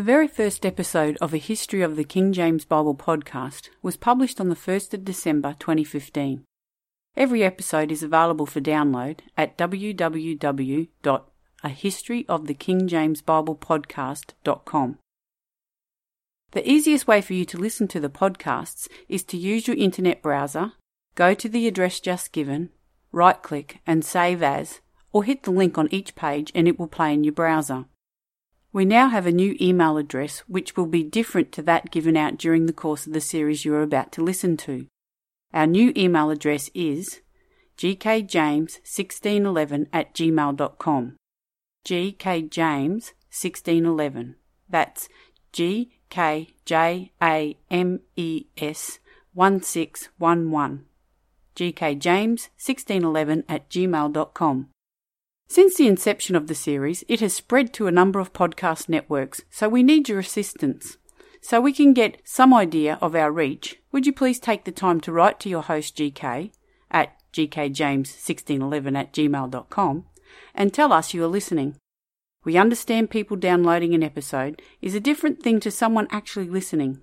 The very first episode of a History of the King James Bible podcast was published on the 1st of December 2015. Every episode is available for download at www.ahistoryofthekingjamesbiblepodcast.com. The easiest way for you to listen to the podcasts is to use your internet browser, go to the address just given, right click and save as, or hit the link on each page and it will play in your browser. We now have a new email address which will be different to that given out during the course of the series you are about to listen to. Our new email address is gkjames1611 at gmail.com. gkjames1611. That's G K J A M E S 1611. gkjames1611 at gmail.com. Since the inception of the series, it has spread to a number of podcast networks, so we need your assistance. So we can get some idea of our reach, would you please take the time to write to your host GK at gkjames1611 at gmail.com and tell us you are listening. We understand people downloading an episode is a different thing to someone actually listening.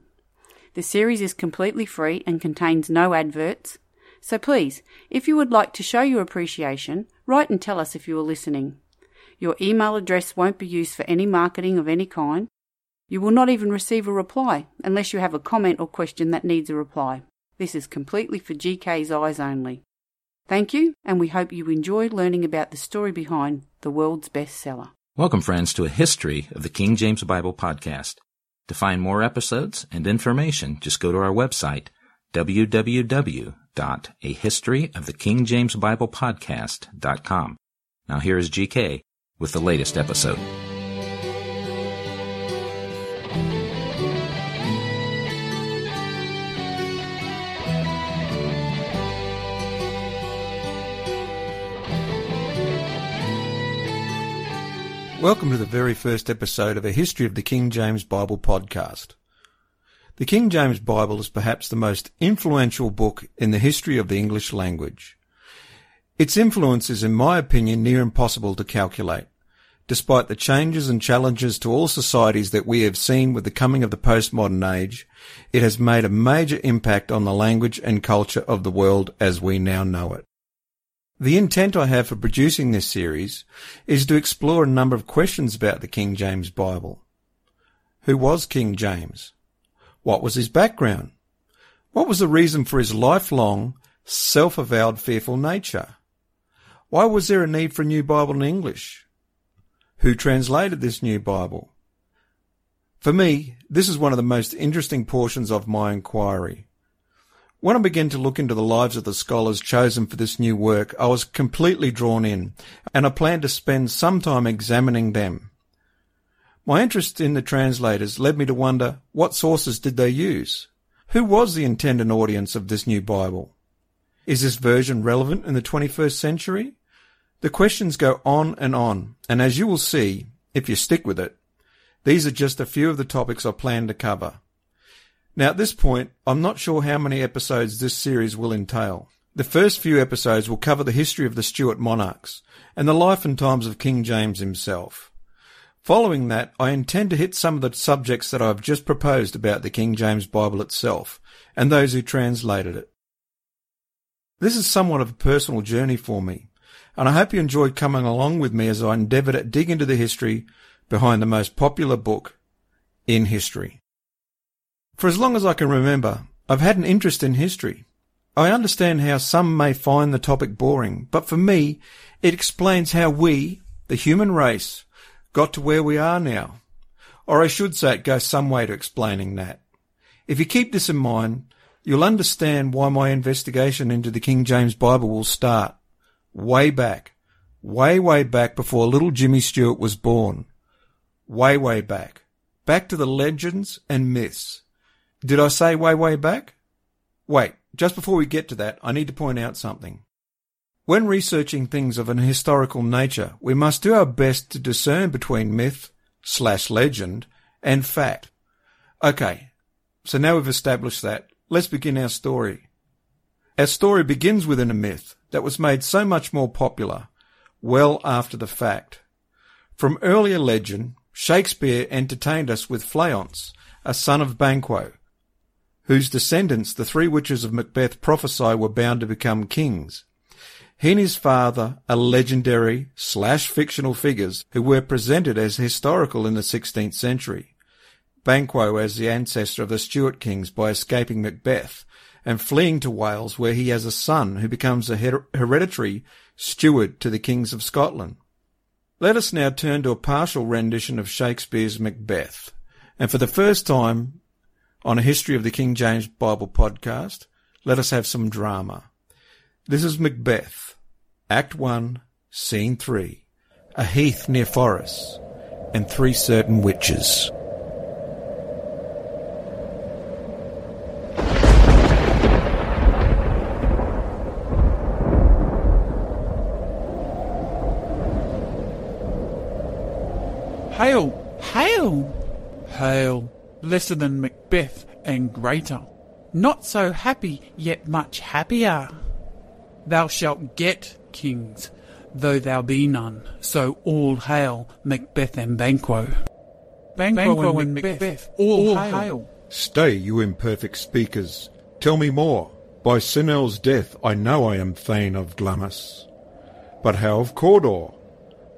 The series is completely free and contains no adverts, so please, if you would like to show your appreciation, write and tell us if you are listening. Your email address won't be used for any marketing of any kind. You will not even receive a reply unless you have a comment or question that needs a reply. This is completely for GK's eyes only. Thank you, and we hope you enjoyed learning about the story behind the world's bestseller. Welcome, friends, to a history of the King James Bible podcast. To find more episodes and information, just go to our website, www.ahistoryofthekingjamesbiblepodcast.com. Now here is GK with the latest episode. Welcome to the very first episode of a History of the King James Bible podcast. The King James Bible is perhaps the most influential book in the history of the English language. Its influence is, in my opinion, near impossible to calculate. Despite the changes and challenges to all societies that we have seen with the coming of the postmodern age, it has made a major impact on the language and culture of the world as we now know it. The intent I have for producing this series is to explore a number of questions about the King James Bible. Who was King James? What was his background? What was the reason for his lifelong, self-avowed fearful nature? Why was there a need for a new Bible in English? Who translated this new Bible? For me, this is one of the most interesting portions of my inquiry. When I began to look into the lives of the scholars chosen for this new work, I was completely drawn in, and I planned to spend some time examining them. My interest in the translators led me to wonder what sources did they use? Who was the intended audience of this new Bible? Is this version relevant in the 21st century? The questions go on and on, and as you will see, if you stick with it, these are just a few of the topics I plan to cover. Now, at this point, I'm not sure how many episodes this series will entail. The first few episodes will cover the history of the Stuart monarchs and the life and times of King James himself. Following that, I intend to hit some of the subjects that I've just proposed about the King James Bible itself and those who translated it. This is somewhat of a personal journey for me, and I hope you enjoyed coming along with me as I endeavour to dig into the history behind the most popular book in history. For as long as I can remember, I've had an interest in history. I understand how some may find the topic boring, but for me, it explains how we, the human race, got to where we are now. Or I should say it goes some way to explaining that. If you keep this in mind, you'll understand why my investigation into the King James Bible will start way back, way, way back before little Jimmy Stewart was born. Way, way back. Back to the legends and myths did I say way, way back? Wait, just before we get to that, I need to point out something. When researching things of an historical nature, we must do our best to discern between myth slash legend and fact. Okay, so now we've established that, let's begin our story. Our story begins within a myth that was made so much more popular well after the fact. From earlier legend, Shakespeare entertained us with Fleance, a son of Banquo, whose descendants the three witches of Macbeth prophesy were bound to become kings. He and his father are legendary slash fictional figures who were presented as historical in the 16th century. Banquo as the ancestor of the Stuart kings by escaping Macbeth and fleeing to Wales where he has a son who becomes a her- hereditary steward to the kings of Scotland. Let us now turn to a partial rendition of Shakespeare's Macbeth. And for the first time on a History of the King James Bible podcast, let us have some drama. This is Macbeth, Act 1, Scene 3, a heath near Forres, and three certain witches. Hail! Hail! Hail! Lesser than Macbeth and greater. Not so happy, yet much happier. Thou shalt get kings, though thou be none. So all hail Macbeth and Banquo. Banquo, Banquo and, Macbeth, Macbeth all, all hail. hail. Stay, you imperfect speakers. Tell me more. By Sinel's death I know I am Thane of Glamis. But how of Cawdor?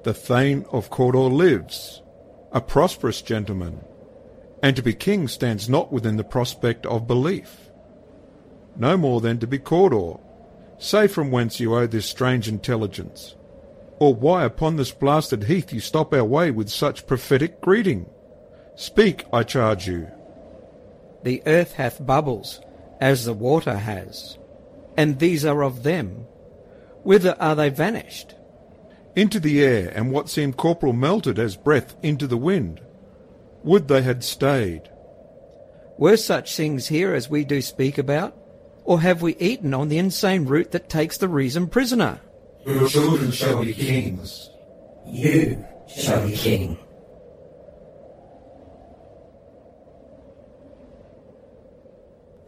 The Thane of Cawdor lives a prosperous gentleman, and to be king stands not within the prospect of belief. No more than to be Cawdor. Say from whence you owe this strange intelligence, or why upon this blasted heath you stop our way with such prophetic greeting. Speak, I charge you. The earth hath bubbles, as the water has, and these are of them. Whither are they vanished? into the air, and what seemed corporal melted as breath into the wind. Would they had stayed. Were such things here as we do speak about? Or have we eaten on the insane root that takes the reason prisoner? Your children shall be kings. You shall be king.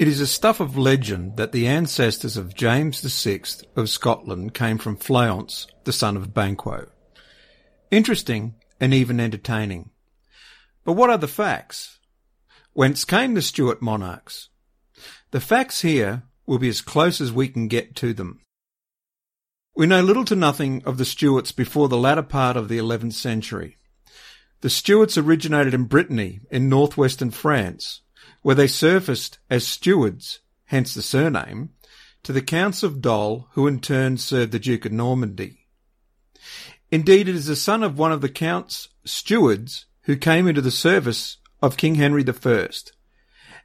It is a stuff of legend that the ancestors of James VI of Scotland came from Fleance, the son of Banquo. Interesting and even entertaining. But what are the facts? Whence came the Stuart monarchs? The facts here will be as close as we can get to them. We know little to nothing of the Stuarts before the latter part of the 11th century. The Stuarts originated in Brittany in northwestern France where they surfaced as stewards, hence the surname, to the Counts of Dol, who in turn served the Duke of Normandy. Indeed, it is the son of one of the Count's stewards who came into the service of King Henry I,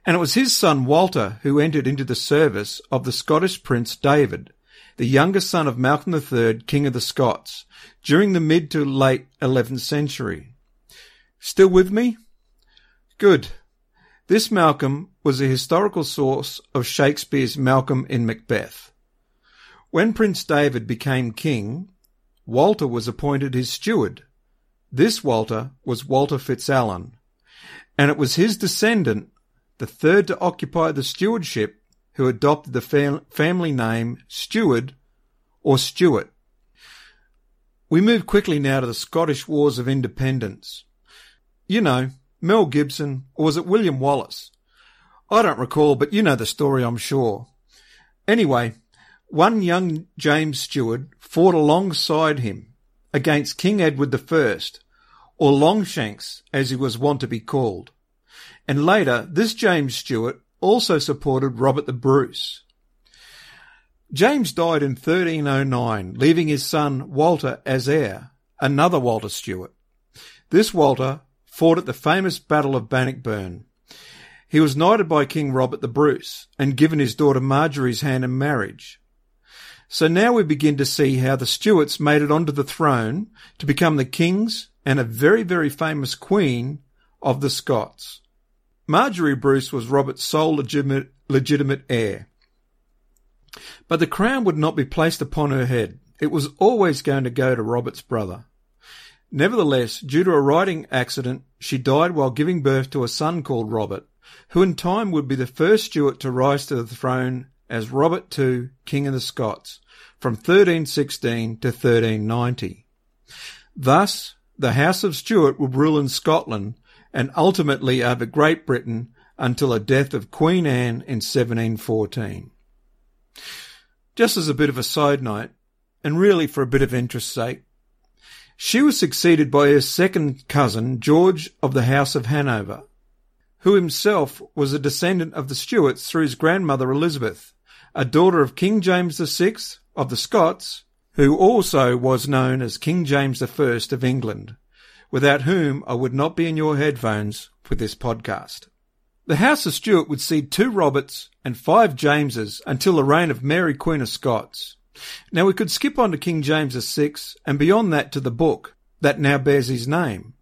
and it was his son Walter who entered into the service of the Scottish Prince David, the younger son of Malcolm III, King of the Scots, during the mid to late 11th century. Still with me? Good. This Malcolm was a historical source of Shakespeare's Malcolm in Macbeth. When Prince David became king, Walter was appointed his steward. This Walter was Walter FitzAlan, and it was his descendant, the third to occupy the stewardship, who adopted the fam- family name Steward or Stuart. We move quickly now to the Scottish Wars of Independence. You know, Mel Gibson, or was it William Wallace? I don't recall, but you know the story, I'm sure. Anyway, one young James Stewart fought alongside him against King Edward I, or Longshanks, as he was wont to be called. And later, this James Stewart also supported Robert the Bruce. James died in 1309, leaving his son Walter as heir, another Walter Stewart. This Walter fought at the famous Battle of Bannockburn. He was knighted by King Robert the Bruce and given his daughter Marjorie's hand in marriage. So now we begin to see how the Stuarts made it onto the throne to become the kings and a very, very famous queen of the Scots. Marjorie Bruce was Robert's sole legitimate, legitimate heir. But the crown would not be placed upon her head. It was always going to go to Robert's brother. Nevertheless, due to a riding accident, she died while giving birth to a son called Robert, who in time would be the first Stuart to rise to the throne as Robert II, King of the Scots, from 1316 to 1390. Thus, the House of Stuart would rule in Scotland and ultimately over Great Britain until the death of Queen Anne in 1714. Just as a bit of a side note, and really for a bit of interest's sake, she was succeeded by her second cousin, George of the House of Hanover, who himself was a descendant of the Stuarts through his grandmother Elizabeth, a daughter of King James VI of the Scots, who also was known as King James I of England, without whom I would not be in your headphones with this podcast. The House of Stuart would see two Roberts and five Jameses until the reign of Mary Queen of Scots. Now we could skip on to King James VI and beyond that to the book that now bears his name.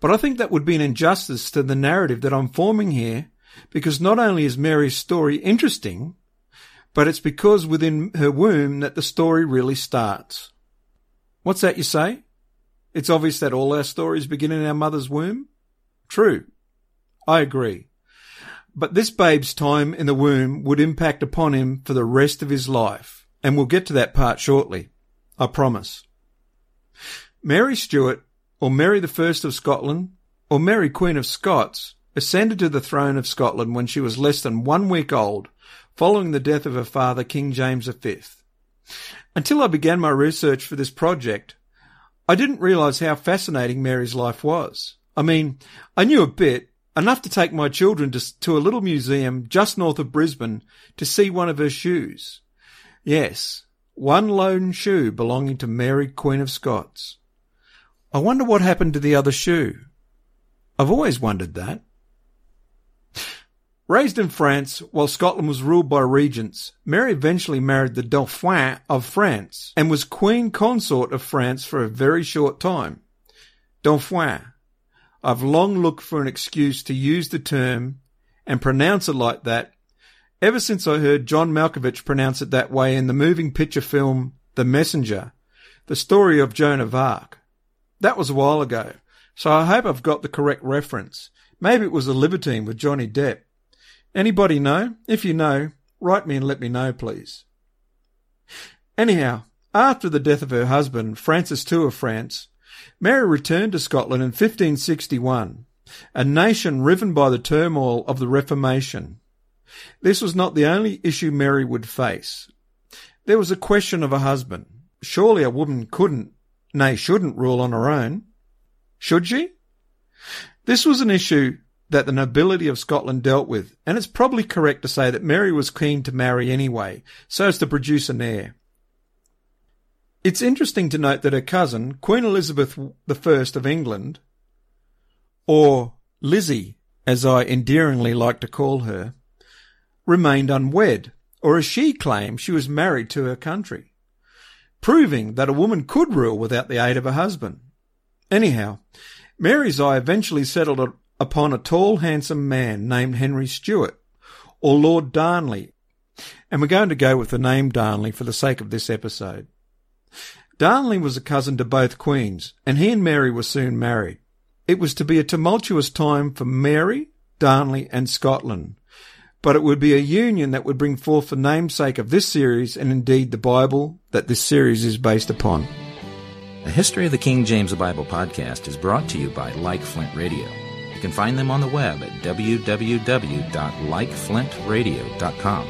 But I think that would be an injustice to the narrative that I'm forming here because not only is Mary's story interesting, but it's because within her womb that the story really starts. What's that you say? It's obvious that all our stories begin in our mother's womb? True. I agree. But this babe's time in the womb would impact upon him for the rest of his life. And we'll get to that part shortly. I promise. Mary Stuart, or Mary I of Scotland, or Mary Queen of Scots, ascended to the throne of Scotland when she was less than one week old, following the death of her father, King James V. Until I began my research for this project, I didn't realise how fascinating Mary's life was. I mean, I knew a bit, enough to take my children to, to a little museum just north of Brisbane to see one of her shoes. Yes, one lone shoe belonging to Mary, Queen of Scots. I wonder what happened to the other shoe. I've always wondered that. Raised in France while Scotland was ruled by regents, Mary eventually married the Dauphin of France and was Queen Consort of France for a very short time. Dauphin. I've long looked for an excuse to use the term and pronounce it like that Ever since I heard John Malkovich pronounce it that way in the moving picture film The Messenger, the story of Joan of Arc. That was a while ago, so I hope I've got the correct reference. Maybe it was a libertine with Johnny Depp. Anybody know? If you know, write me and let me know, please. Anyhow, after the death of her husband, Francis II of France, Mary returned to Scotland in 1561, a nation riven by the turmoil of the Reformation. This was not the only issue Mary would face. There was a question of a husband. Surely a woman couldn't, nay, shouldn't rule on her own. Should she? This was an issue that the nobility of Scotland dealt with, and it's probably correct to say that Mary was keen to marry anyway, so as to produce an heir. It's interesting to note that her cousin, Queen Elizabeth I of England, or Lizzie, as I endearingly like to call her, remained unwed, or as she claimed, she was married to her country, proving that a woman could rule without the aid of a husband. Anyhow, Mary's eye eventually settled upon a tall, handsome man named Henry Stuart, or Lord Darnley, and we're going to go with the name Darnley for the sake of this episode. Darnley was a cousin to both queens, and he and Mary were soon married. It was to be a tumultuous time for Mary, Darnley, and Scotland, but it would be a union that would bring forth the namesake of this series and indeed the Bible that this series is based upon. The History of the King James Bible podcast is brought to you by Like Flint Radio. You can find them on the web at www.likeflintradio.com.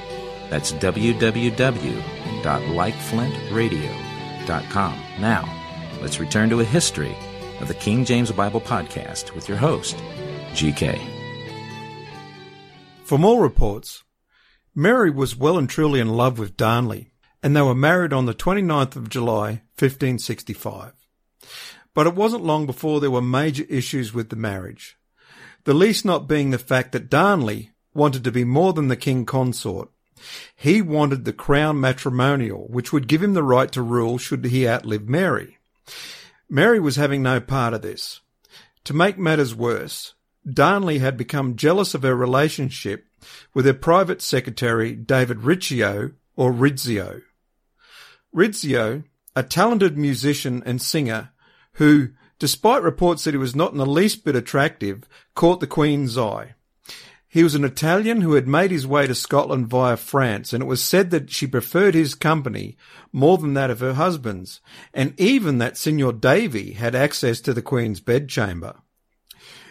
That's www.likeflintradio.com. Now, let's return to a history of the King James Bible podcast with your host, GK. From all reports, Mary was well and truly in love with Darnley, and they were married on the 29th of July, 1565. But it wasn't long before there were major issues with the marriage, the least not being the fact that Darnley wanted to be more than the king consort. He wanted the crown matrimonial, which would give him the right to rule should he outlive Mary. Mary was having no part of this. To make matters worse, Darnley had become jealous of her relationship with her private secretary David Riccio or Rizzio. Rizzio, a talented musician and singer who, despite reports that he was not in the least bit attractive, caught the Queen's eye. He was an Italian who had made his way to Scotland via France, and it was said that she preferred his company more than that of her husband's, and even that Signor Davy had access to the Queen's bedchamber.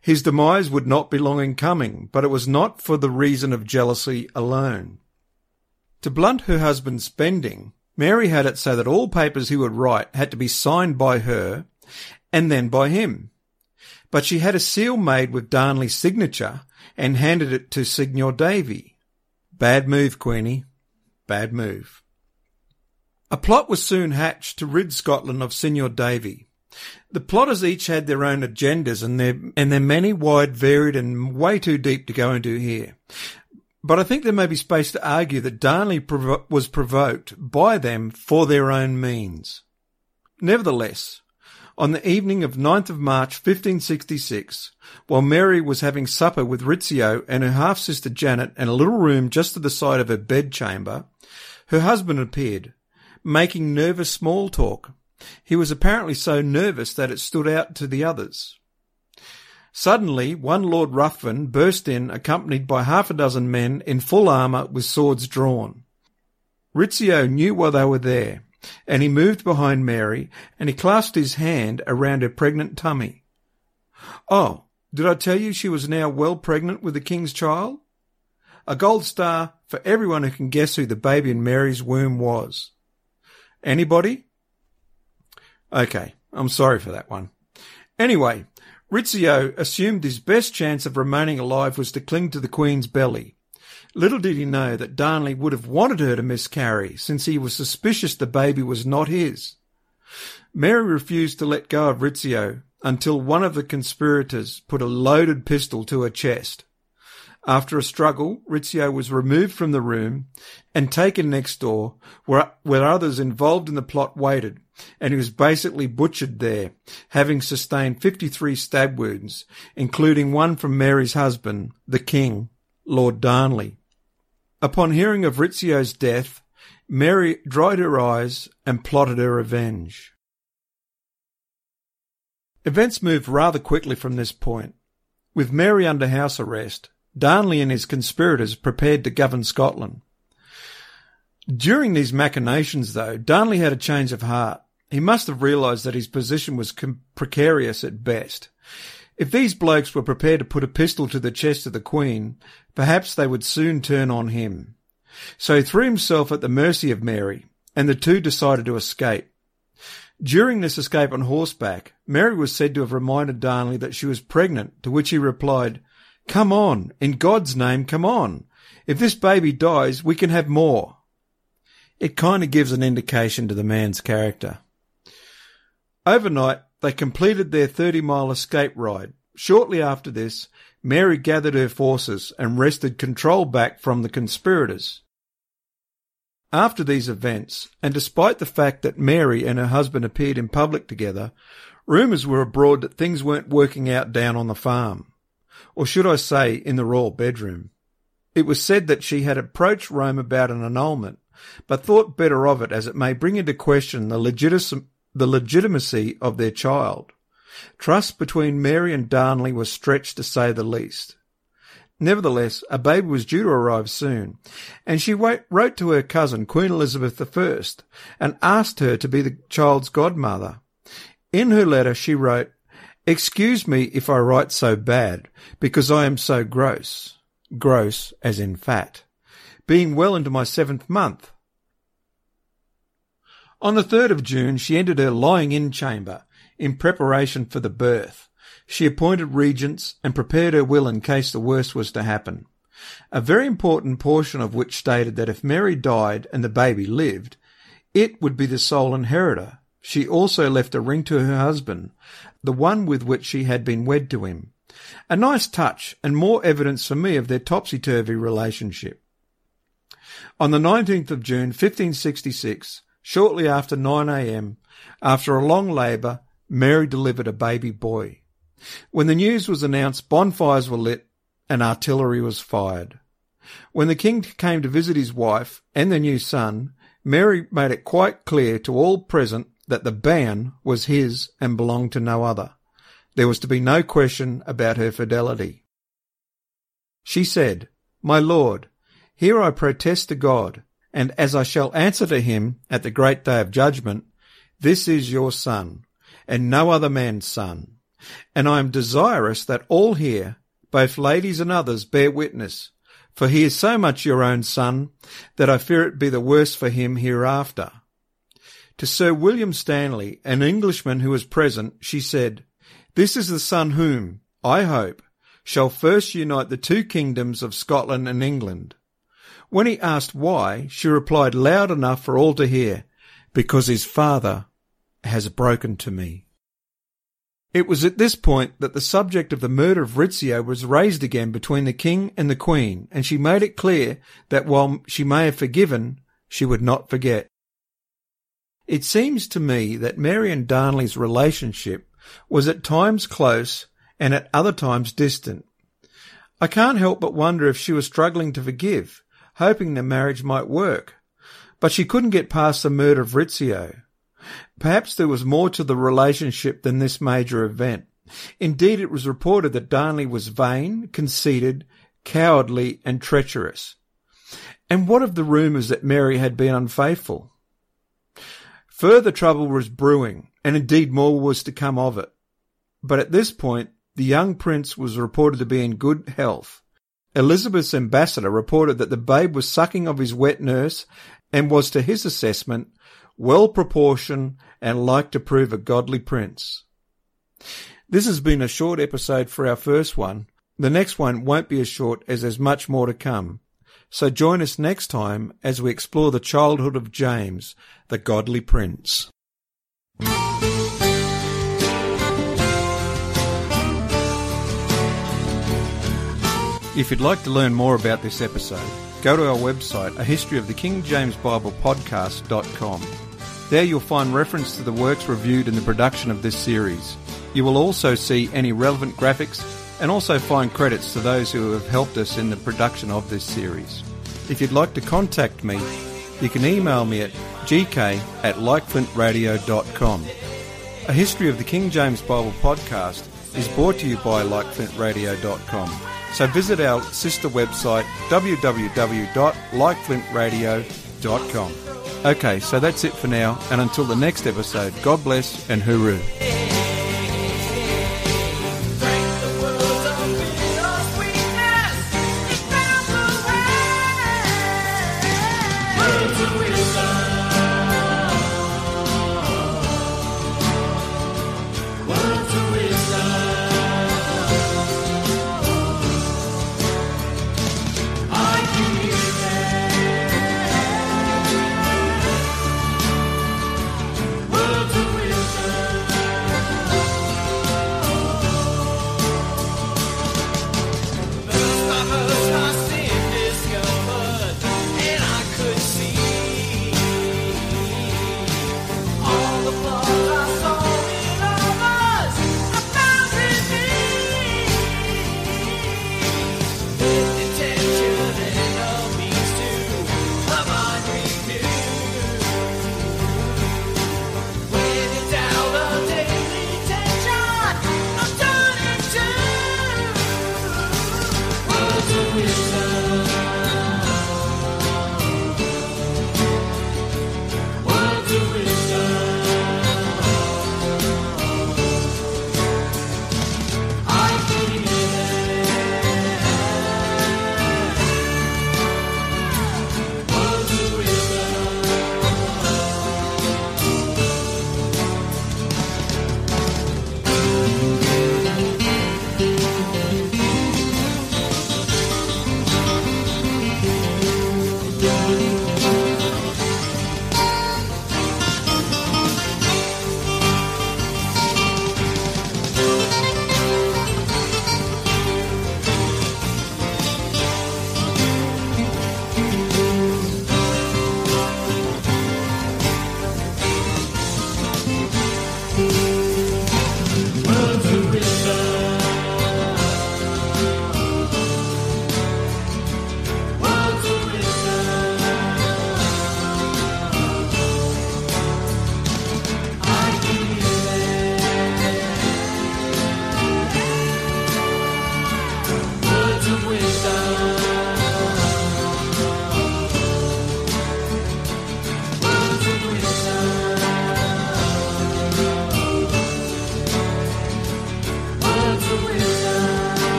His demise would not be long in coming, but it was not for the reason of jealousy alone. To blunt her husband's spending, Mary had it so that all papers he would write had to be signed by her and then by him. But she had a seal made with Darnley's signature and handed it to Signor Davy. Bad move, Queenie. Bad move. A plot was soon hatched to rid Scotland of Signor Davy. The plotters each had their own agendas and their, and their many wide, varied and way too deep to go into here. But I think there may be space to argue that Darnley provo- was provoked by them for their own means. Nevertheless, on the evening of 9th of March 1566, while Mary was having supper with Rizzio and her half-sister Janet in a little room just to the side of her bedchamber, her husband appeared, making nervous small talk. He was apparently so nervous that it stood out to the others. Suddenly, one Lord Ruthven burst in, accompanied by half a dozen men in full armour with swords drawn. Rizzio knew why they were there, and he moved behind Mary, and he clasped his hand around her pregnant tummy. Oh, did I tell you she was now well pregnant with the king's child? A gold star for everyone who can guess who the baby in Mary's womb was. Anybody? Okay, I'm sorry for that one. Anyway, Rizzio assumed his best chance of remaining alive was to cling to the Queen's belly. Little did he know that Darnley would have wanted her to miscarry, since he was suspicious the baby was not his. Mary refused to let go of Rizzio until one of the conspirators put a loaded pistol to her chest. After a struggle, Rizzio was removed from the room and taken next door, where, where others involved in the plot waited, and he was basically butchered there, having sustained 53 stab wounds, including one from Mary's husband, the King, Lord Darnley. Upon hearing of Rizzio's death, Mary dried her eyes and plotted her revenge. Events moved rather quickly from this point. With Mary under house arrest, Darnley and his conspirators prepared to govern Scotland. During these machinations, though, Darnley had a change of heart. He must have realised that his position was precarious at best. If these blokes were prepared to put a pistol to the chest of the Queen, perhaps they would soon turn on him. So he threw himself at the mercy of Mary, and the two decided to escape. During this escape on horseback, Mary was said to have reminded Darnley that she was pregnant, to which he replied, Come on, in God's name, come on. If this baby dies, we can have more. It kind of gives an indication to the man's character. Overnight, they completed their 30 mile escape ride. Shortly after this, Mary gathered her forces and wrested control back from the conspirators. After these events, and despite the fact that Mary and her husband appeared in public together, rumours were abroad that things weren't working out down on the farm. Or should I say, in the royal bedroom. It was said that she had approached Rome about an annulment, but thought better of it as it may bring into question the the legitimacy of their child. Trust between Mary and Darnley was stretched to say the least. Nevertheless, a baby was due to arrive soon, and she wrote to her cousin, Queen Elizabeth I, and asked her to be the child's godmother. In her letter, she wrote, Excuse me if I write so bad, because I am so gross. Gross as in fat. Being well into my seventh month, on the 3rd of June, she entered her lying in chamber in preparation for the birth. She appointed regents and prepared her will in case the worst was to happen. A very important portion of which stated that if Mary died and the baby lived, it would be the sole inheritor. She also left a ring to her husband, the one with which she had been wed to him. A nice touch and more evidence for me of their topsy-turvy relationship. On the 19th of June 1566, Shortly after 9 a.m., after a long labour, Mary delivered a baby boy. When the news was announced, bonfires were lit and artillery was fired. When the king came to visit his wife and their new son, Mary made it quite clear to all present that the ban was his and belonged to no other. There was to be no question about her fidelity. She said, My Lord, here I protest to God, and as I shall answer to him at the great day of judgment, this is your son, and no other man's son. And I am desirous that all here, both ladies and others, bear witness, for he is so much your own son, that I fear it be the worse for him hereafter. To Sir William Stanley, an Englishman who was present, she said, This is the son whom, I hope, shall first unite the two kingdoms of Scotland and England. When he asked why, she replied loud enough for all to hear, Because his father has broken to me. It was at this point that the subject of the murder of Rizzio was raised again between the king and the queen, and she made it clear that while she may have forgiven, she would not forget. It seems to me that Mary and Darnley's relationship was at times close and at other times distant. I can't help but wonder if she was struggling to forgive, hoping the marriage might work. But she couldn't get past the murder of Rizzio. Perhaps there was more to the relationship than this major event. Indeed, it was reported that Darnley was vain, conceited, cowardly, and treacherous. And what of the rumours that Mary had been unfaithful? Further trouble was brewing, and indeed more was to come of it. But at this point, the young prince was reported to be in good health. Elizabeth's ambassador reported that the babe was sucking of his wet nurse and was, to his assessment, well proportioned and like to prove a godly prince. This has been a short episode for our first one. The next one won't be as short as there's much more to come. So join us next time as we explore the childhood of James, the godly prince. If you'd like to learn more about this episode, go to our website, a history of the King James Bible podcast.com. There you'll find reference to the works reviewed in the production of this series. You will also see any relevant graphics and also find credits to those who have helped us in the production of this series. If you'd like to contact me, you can email me at gk at likeflintradio.com. A History of the King James Bible podcast is brought to you by likeflintradio.com. So visit our sister website www.likeflintradio.com. Okay, so that's it for now, and until the next episode, God bless and hooroo.